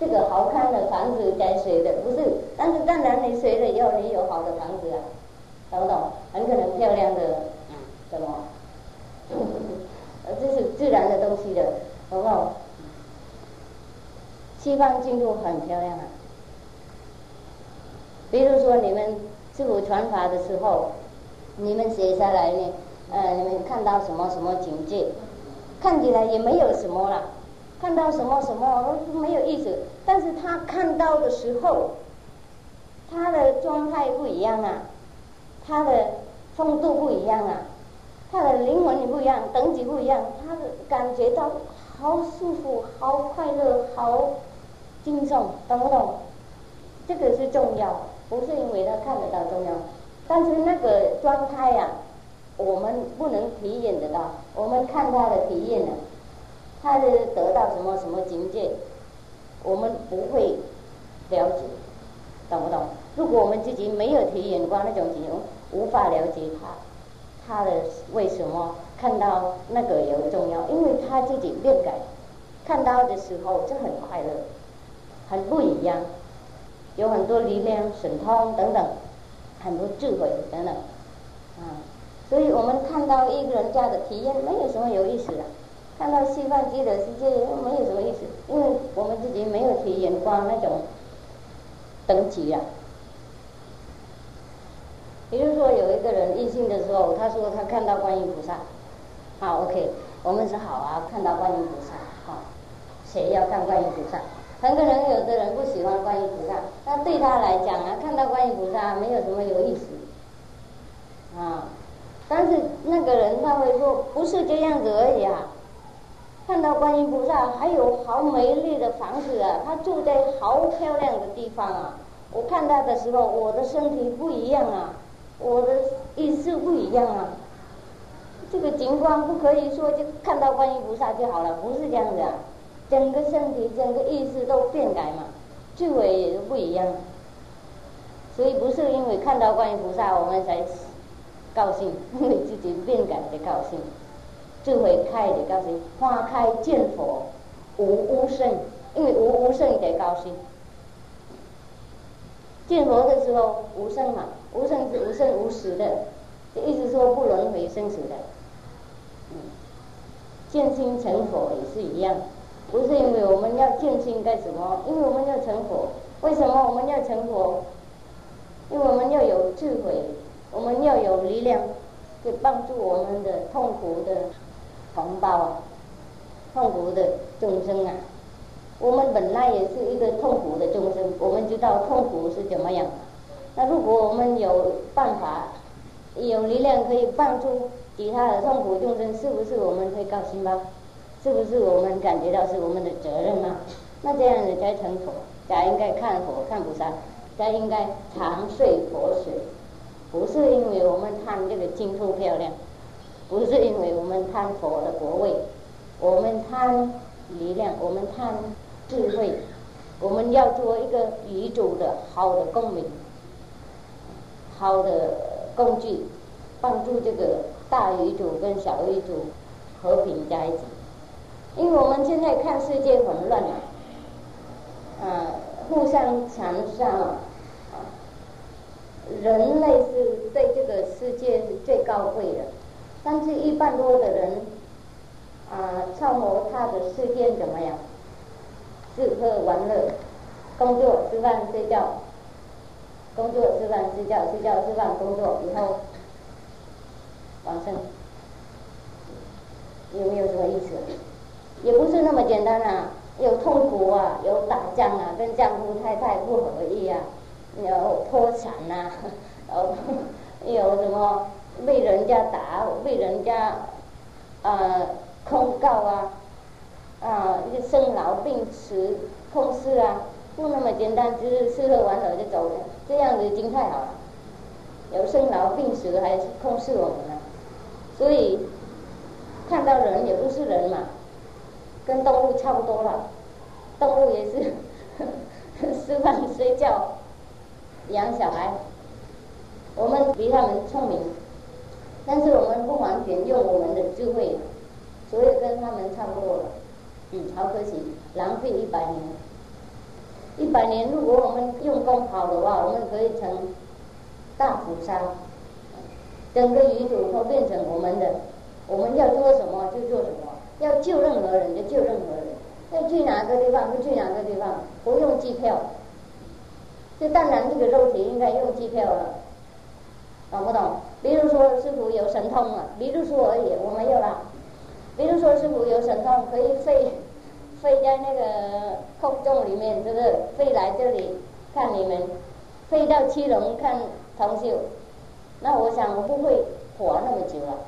这个好看的房子该谁的？不是，但是当然你谁了以后，你有好的房子啊，懂不懂？很可能漂亮的，什么？这是自然的东西的，懂不懂？西方净土很漂亮啊。比如说你们师傅传法的时候，你们写下来呢，呃，你们看到什么什么境界？看起来也没有什么了。看到什么什么都没有意思，但是他看到的时候，他的状态不一样啊，他的风度不一样啊，他的灵魂也不一样，等级不一样，他的感觉到好舒服、好快乐、好轻松，懂不懂？这个是重要，不是因为他看得到重要，但是那个状态呀，我们不能体验得到，我们看他的体验呢。他的得到什么什么境界，我们不会了解，懂不懂？如果我们自己没有体验过那种情况，无法了解他，他的为什么看到那个有重要？因为他自己变改，看到的时候就很快乐，很不一样，有很多力量、神通等等，很多智慧等等，啊，所以我们看到一个人家的体验，没有什么有意思的。看到西方极乐世界没有什么意思，因为我们自己没有体验过那种等级啊。比如说有一个人异性的时候，他说他看到观音菩萨，好 OK，我们是好啊，看到观音菩萨，好，谁要看观音菩萨？很可能有的人不喜欢观音菩萨，那对他来讲啊，看到观音菩萨没有什么有意思，啊，但是那个人他会说不是这样子而已啊。看到观音菩萨，还有好美丽的房子啊！他住在好漂亮的地方啊！我看他的时候，我的身体不一样啊，我的意识不一样啊。这个情况不可以说就看到观音菩萨就好了，不是这样的，整个身体、整个意识都变改嘛，智慧也都不一样。所以不是因为看到观音菩萨我们才高兴，因为自己变改的高兴。智慧开的高兴，花开见佛，无无声，因为无无声得高兴。见佛的时候无生嘛，无生是无生无死的，就意思说不轮回生死的。嗯，见心成佛也是一样，不是因为我们要见心干什么？因为我们要成佛。为什么我们要成佛？因为我们要有智慧，我们要有力量，去帮助我们的痛苦的同胞，痛苦的众生啊。我们本来也是一个痛苦的众生，我们知道痛苦是怎么样。那如果我们有办法、有力量可以帮助其他的痛苦众生，是不是我们会高兴吗？是不是我们感觉到是我们的责任吗？那这样子才成佛，才应该看佛看菩萨，才应该长睡佛水。不是因为我们贪这个金铺漂亮，不是因为我们贪佛的国位，我们贪力量，我们贪。智慧，我们要做一个宇宙的好的公民，好的工具，帮助这个大宇宙跟小宇宙和平在一起。因为我们现在看世界混乱啊，互相残杀，人类是对这个世界是最高贵的，但是一般多的人啊，超模他的世界怎么样？吃喝玩乐，工作吃饭睡觉，工作吃饭睡觉，睡觉吃饭工作以后，往生，有没有什么意思？也不是那么简单啊，有痛苦啊，有打仗啊，跟丈夫太太不合意啊，有破产呐，有什么被人家打，被人家呃控告啊。啊，一个生老病死、空逝啊，不那么简单，就是吃喝玩乐就走了，这样子已经太好了。有生老病死还是空逝我们呢？所以看到人也不是人嘛，跟动物差不多了。动物也是 吃饭睡觉、养小孩，我们比他们聪明，但是我们不完全用我们的智慧，所以跟他们差不多了。嗯，好可惜，浪费一百年。一百年，如果我们用功好的话，我们可以成大菩萨，整个宇宙都变成我们的。我们要做什么就做什么，要救任何人就救任何人，要去哪个地方就去哪个地方，不用机票。这当然，这个肉体应该用机票了，懂不懂？比如说师傅有神通了，比如说而已，我没有了。比如说师傅有神通，可以飞，飞在那个空中里面，就是？飞来这里看你们，飞到七龙看同修。那我想我不会活那么久了。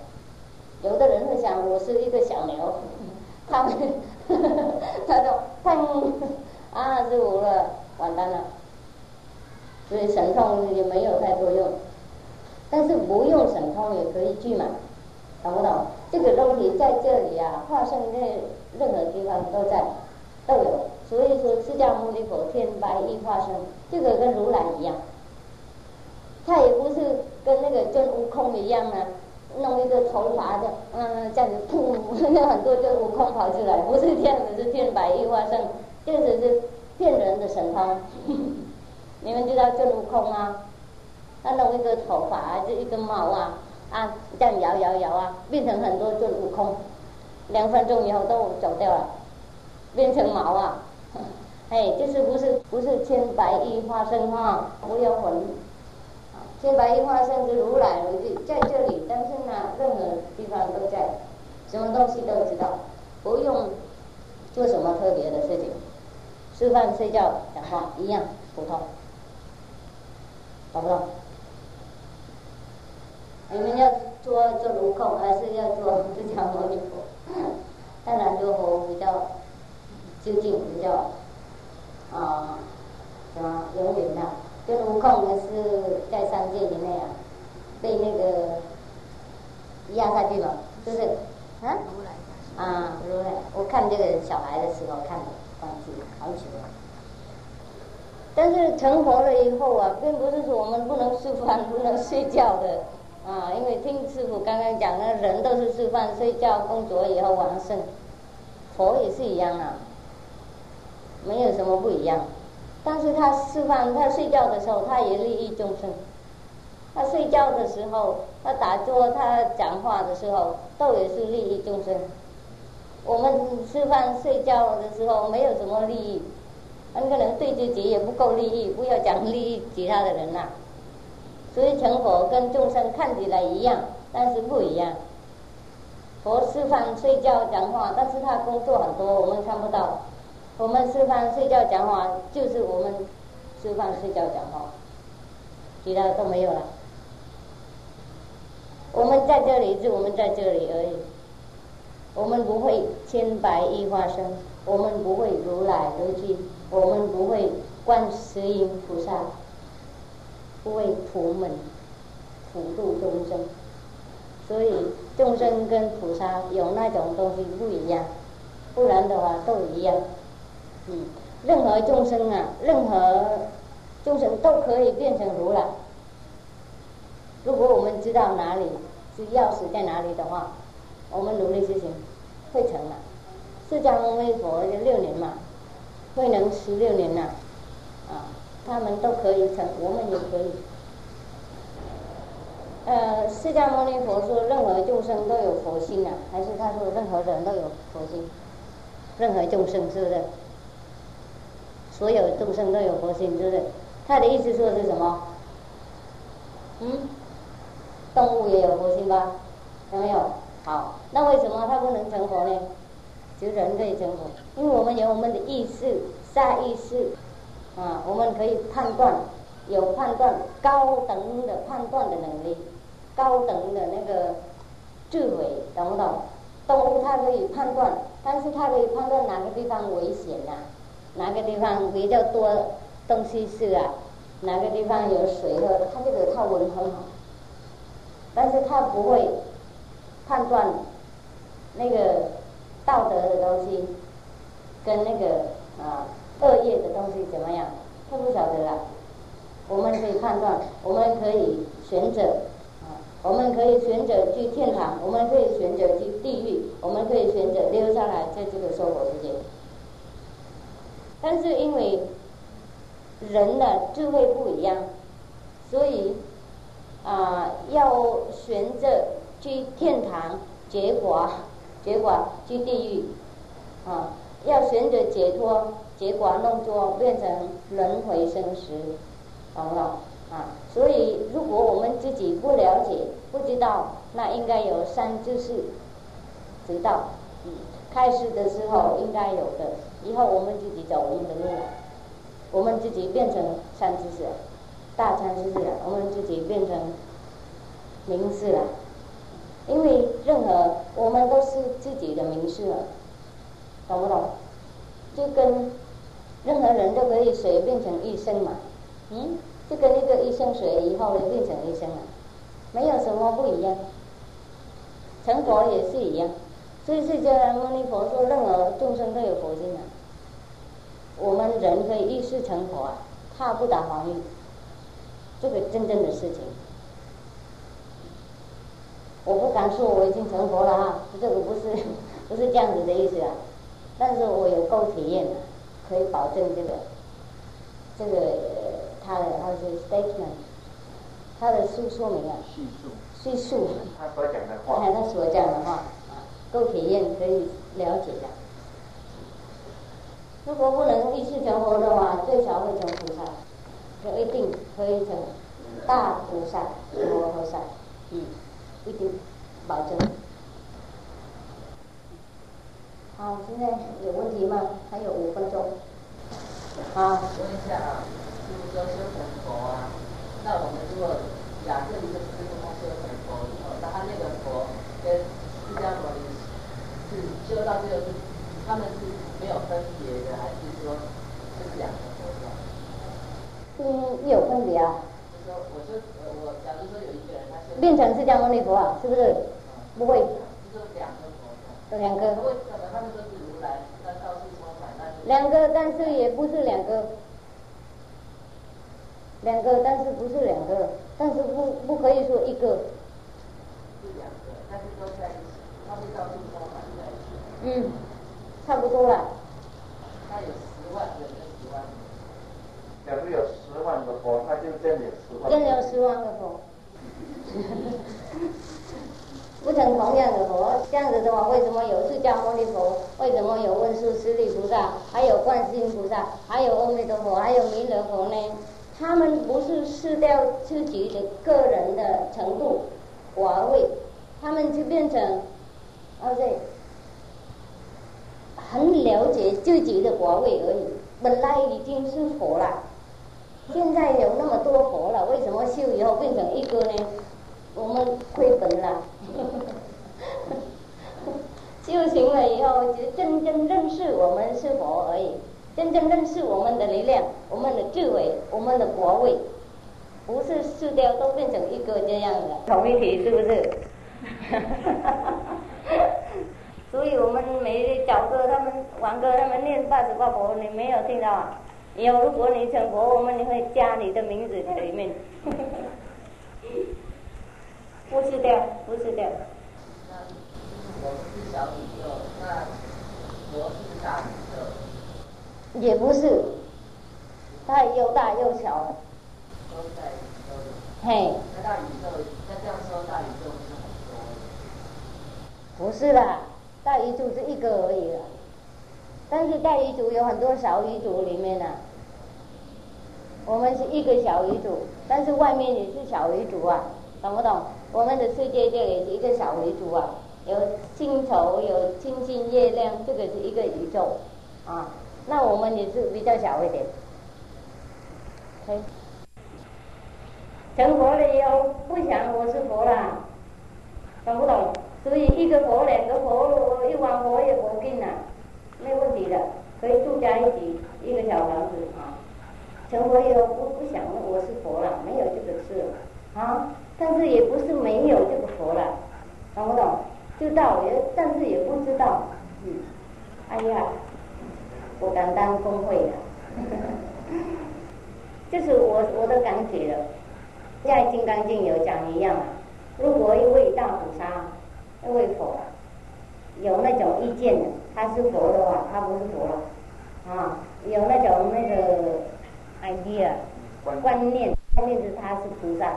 有的人会想我是一个小牛，他们他说砰啊师傅了，完蛋了。所以神通也没有太多用，但是不用神通也可以聚满，懂不懂？这个肉体在这里啊，化身在任何地方都在都有，所以说释迦牟尼佛天白衣化身，这个跟如来一样，他也不是跟那个孙悟空一样啊，弄一个头发的，嗯，这样子噗，那 很多孙悟空跑出来，不是这样子，是天白衣化身，这个是骗人的神通。你们知道孙悟空吗？他弄一个头发，就一根毛啊。啊，这样摇摇摇啊，变成很多孙悟空，两分钟以后都走掉了，变成毛啊，哎，就是不是不是千百亿化身哈，不要混，千百亿化身是如来在这里，但是呢，任何地方都在，什么东西都知道，不用做什么特别的事情，吃饭、睡觉、讲话一样普通，懂不懂？你们要做做卢口，还是要做释迦牟尼佛？当然做佛比较究竟，比较啊什么永远的。就卢口呢是在三界以内啊，被那个压下去了，就是？啊？啊，如来。我看这个小孩的时候看的，忘记好久了。但是成佛了以后啊，并不是说我们不能吃饭、不能睡觉的。啊，因为听师傅刚刚讲，那人都是吃饭、睡觉、工作以后往生，佛也是一样啊，没有什么不一样。但是他吃饭，他睡觉的时候，他也利益众生。他睡觉的时候，他打坐，他讲话的时候，都也是利益众生。我们吃饭睡觉的时候，没有什么利益，很可能对自己也不够利益，不要讲利益其他的人呐。所以成佛跟众生看起来一样，但是不一样。佛吃饭睡觉讲话，但是他工作很多，我们看不到。我们吃饭睡觉讲话，就是我们吃饭睡觉讲话，其他都没有了。我们在这里，就我们在这里而已。我们不会千百亿化身，我们不会如来如去，我们不会观世音菩萨，不会普门普度众生。所以众生跟菩萨有那种东西不一样，不然的话都一样。嗯，任何众生啊，任何众生都可以变成如来。如果我们知道哪里是钥匙在哪里的话，我们努力修行，会成的。释迦牟尼佛就六年嘛，慧能十六年了，啊，他们都可以成，我们也可以。呃，释迦牟尼佛说，任何众生都有佛心啊，还是他说任何人都有佛心？任何众生是不是？所有众生都有佛心，是不是？他的意思说是什么？嗯？动物也有佛心吧？有没有？好，那为什么他不能成佛呢？就人可以成佛，因为我们有我们的意识、下意识，啊，我们可以判断，有判断高等的判断的能力，高等的那个智慧，懂不懂？动物它可以判断，但是它可以判断哪个地方危险呐，哪个地方比较多东西是啊，哪个地方有水喝，它这个它闻很好。但是他不会判断那个道德的东西跟那个啊恶业的东西怎么样，他不晓得了。我们可以判断，我们可以选择啊，我们可以选择去天堂，我们可以选择去地狱，我们可以选择留下来在这个娑婆世界。但是因为人的智慧不一样，所以。啊，要选择去天堂结果，结果去地狱，啊，要选择解脱，结果弄作变成轮回生死，懂不懂？啊，所以如果我们自己不了解、不知道，那应该有三知识，知道，嗯，开始的时候应该有的，以后我们自己走我们的路了，我们自己变成三知识。大餐是这样，我们自己变成名士了，因为任何我们都是自己的名士了，懂不懂？就跟任何人都可以水变成医生嘛，嗯，就跟那个医生水以后变成医生了，没有什么不一样，成佛也是一样，所以释迦牟尼佛说，任何众生都有佛性啊，我们人可以一世成佛啊，踏不打黄玉。这个真正的事情，我不敢说我已经成佛了哈，这个不是 不是这样子的意思啊。但是我有够体验的，可以保证这个这个他的他是 statement，他的述说明啊，叙述叙述他所讲的话，他所讲的话啊，够体验可以了解的。如果不能一次成佛的话，最少会成菩萨。就一定可以成大菩萨、摩诃萨，嗯，一定保证。好，现在有问题吗？还有五分钟。好。问一下啊，就是说修成佛啊，那我们如果假设一个师傅他修成佛以后，那他那个佛跟释迦牟尼是修到最后是他们是没有分别的，还是说是两个？嗯，有分别啊。就说，我说，我假如说有一个人，他是变成释迦牟尼佛啊，是不是？不会。就是两个佛。两个。两个，但是也不是两个。两个，但是不是两个，但是不不可以说一个。是两个，但是都在一起，他们到处说法在一起。嗯，差不多了。他有十万个跟十万个。佛，他就真有十万。真有十万个佛。不成同样的佛，这样子的话，为什么有释迦牟尼佛？为什么有文殊师利菩萨？还有观世音菩萨？还有阿弥陀佛？还有弥勒佛呢？他们不是失掉自己的个人的程度、华位，他们就变成，而且很了解自己的华位而已。本来已经是佛了，现在有那么多佛了，为什么修以后变成一个呢？我们亏本了。修行了以后，就真正认识我们是佛而已，真正认识我们的力量、我们的智慧、我们的国位，不是四掉都变成一个这样的同一体，是不是？所以我们每找哥他们王哥他们念八十八佛，你没有听到啊？有，如果你成佛，我们你会加你的名字在里面。不是的，不是的。那我们是小宇宙，那佛是大宇宙。也不是，它又大又小。都在宇宙。嘿。那大宇宙，那这样说大宇宙是很多。不是啦，大宇宙是一个而已啦。但是大宇宙有很多小宇宙里面呢。我们是一个小宇宙，但是外面也是小宇宙啊，懂不懂？我们的世界这里是一个小维度啊，有星球，有星星、月亮，这个是一个宇宙啊。那我们也是比较小一点。成佛了以后不想我是佛了，懂不懂？所以一个佛、两个佛，一碗佛也佛定了，没问题的，可以住在一起，一个小房子啊。成佛以后不不想我是佛了，没有这个事啊。但是也不是没有这个佛了，懂不懂？知道也，但是也不知道。嗯，哎呀，我敢当工会的，就是我我的感觉了。在《金刚经》有讲一样啊，如果一位大菩萨、一位佛有那种意见的，他是佛的话，他不是佛了啊。有那种那个 idea 观念，观念是他是菩萨。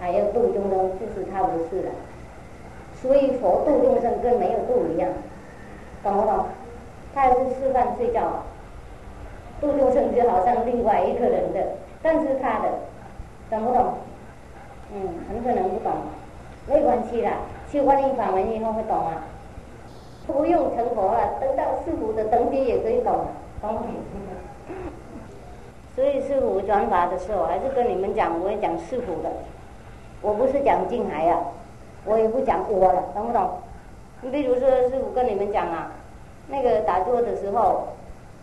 还要度众生，就是他不是了。所以佛度众生跟没有度一样，懂不懂？他是吃饭睡觉，度众生就好像另外一个人的，但是他的，懂不懂？嗯，很可能不懂，没关系啦，去观音法门以后会懂啊。不用成佛了，等到师傅的等级也可以懂，懂不懂？所以师傅转法的时候，还是跟你们讲，我也讲师傅的。我不是讲静海啊，我也不讲我了，懂不懂？你比如说，师傅跟你们讲啊，那个打坐的时候，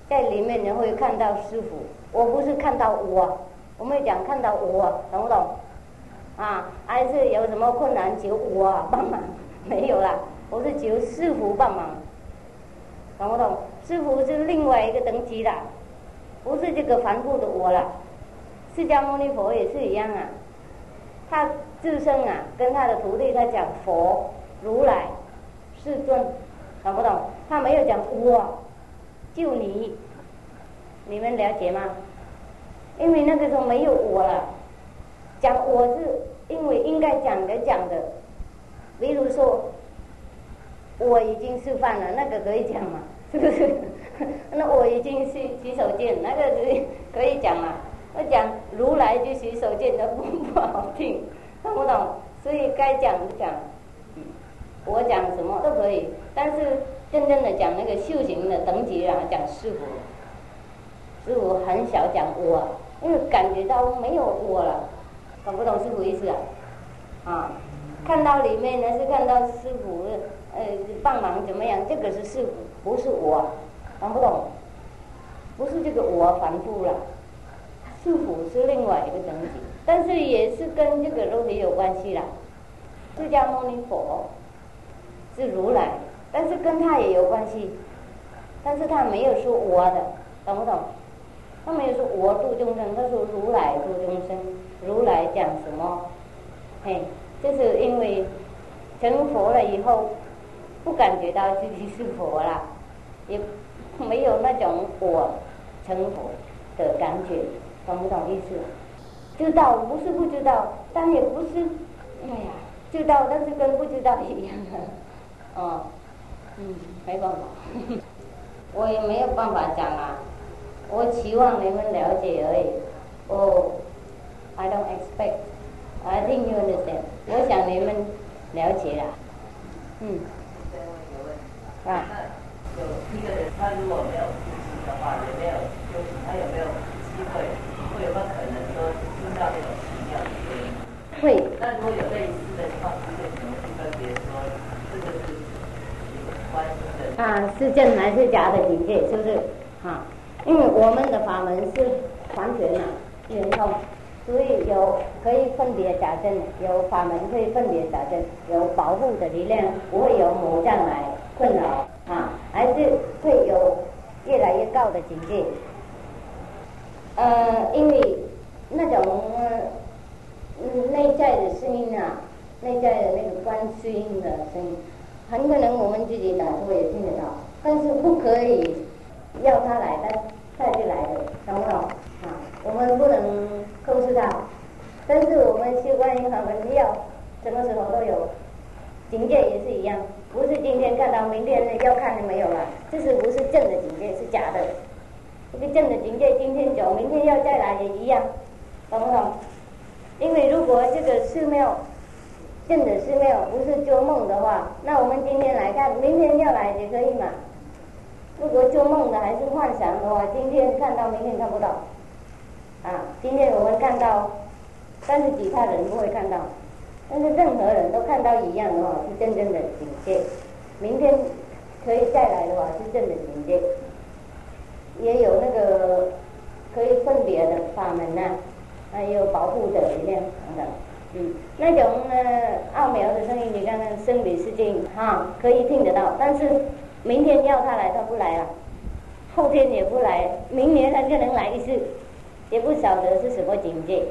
在里面你会看到师傅，我不是看到我，我没讲看到我，懂不懂？啊，还是有什么困难求我 帮忙？没有啦，我是求师傅帮忙，懂不懂？师傅是另外一个等级的，不是这个凡夫的我了。释迦牟尼佛也是一样啊。他自身啊，跟他的徒弟在讲佛如来世尊，懂不懂？他没有讲我，就你，你们了解吗？因为那个时候没有我了，讲我是因为应该讲的讲的，比如说我已经示范了，那个可以讲嘛，是不是？那我已经洗洗手间，那个可以可以讲嘛。我讲如来就洗手间的不不好听，懂不懂？所以该讲就讲，我讲什么都可以，但是真正的讲那个修行的等级啊，讲师傅，师傅很少讲我，因为感觉到没有我了，懂不懂师傅意思啊？啊，看到里面呢是看到师傅呃帮忙怎么样，这个是师傅，不是我，懂不懂？不是这个我反复了。师傅是另外一个等级，但是也是跟这个肉体有关系啦。释迦牟尼佛是如来，但是跟他也有关系，但是他没有说我的，懂不懂？他没有说我度众生，他说如来度众生。如来讲什么？嘿，就是因为成佛了以后，不感觉到自己是佛了，也没有那种我成佛的感觉。懂不懂意思？知道不是不知道，但也不是，哎呀，知道但是跟不知道一样的，哦，嗯，没办法，我也没有办法讲啊，我期望你们了解而已。哦，I don't expect. I think you understand. 我想你们了解了，嗯。再问一个问题。啊。一个人，他如果没有的话，也没有机会，会有没有可能说听到那种奇妙的声音？会。那如果有类似的情况，为什么去分别说这个是关心的？啊，是真还是假的警戒？是不是？哈，因为我们的法门是完全的圆通。所以有可以分别假证，有法门可以分别假证，有保护的力量，不会有魔障来困扰啊，还是会有越来越高的境界。呃，因为那种嗯内在的声音啊，内在的那个观世音的声音，很可能我们自己打坐也听得到，但是不可以要他来，他他就来了，懂不懂？啊，我们不能控制他，但是我们修观音法门要什么时候都有，警戒也是一样，不是今天看到，明天要看就没有了，这是不是正的警戒？是假的。这个正的警戒今天走，明天要再来也一样，懂不懂？因为如果这个寺庙正的寺庙不是做梦的话，那我们今天来看，明天要来也可以嘛。如果做梦的还是幻想的话，今天看到，明天看不到。啊，今天我们看到，但是其他人不会看到，但是任何人都看到一样的话，是真正的警戒。明天可以再来的话，是真的警戒。也有那个可以分别的法门呐，还有保护的力量等等。嗯，那种呢奥妙的声音，你看看生理世界哈，可以听得到，但是明天要他来，他不来了；后天也不来，明年他就能来一次。也不晓得是什么境界，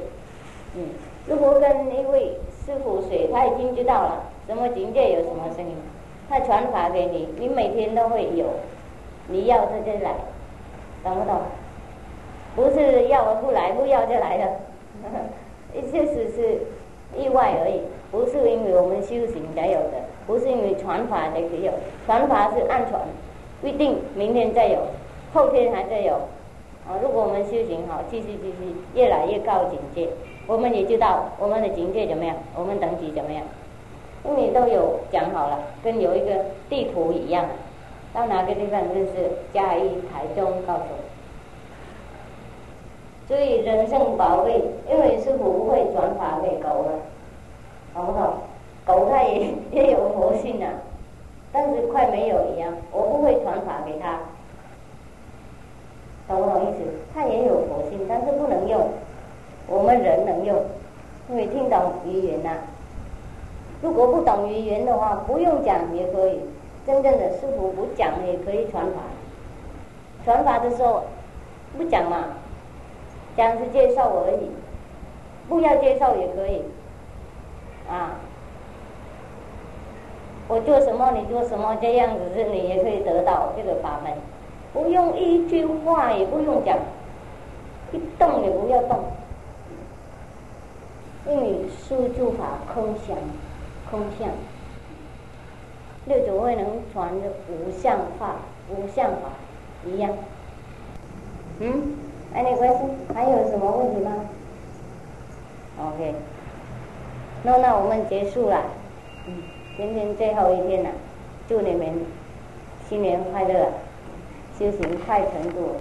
嗯，如果跟一位师傅学，他已经知道了什么境界有什么声音，他传法给你，你每天都会有，你要他就来，懂不懂？不是要不来，不要就来了，确实是意外而已，不是因为我们修行才有的，不是因为传法才有，传法是暗传，不一定明天再有，后天还在有。啊，如果我们修行好，继续继续，越来越高境界，我们也知道我们的境界怎么样，我们等级怎么样，因为都有讲好了，跟有一个地图一样，到哪个地方就是嘉义、台中、高雄。所以人生宝贵，因为是不会转法给狗了，好不好？狗它也也有佛性啊，但是快没有一样，我不会传法给他。懂不懂意思？它也有佛性，但是不能用。我们人能用，因为听懂语言呐。如果不懂语言的话，不用讲也可以。真正的师傅不讲也可以传法。传法的时候不讲嘛，讲是介绍而已，不要介绍也可以。啊，我做什么你做什么，这样子是你也可以得到这个法门。不用一句话，也不用讲，一动也不要动，因为书住法空相，空相，六祖慧能传的无相法，无相法一样。嗯，哎，你关心还有什么问题吗？OK，那那我们结束了，嗯，今天最后一天了，祝你们新年快乐。修行快成果。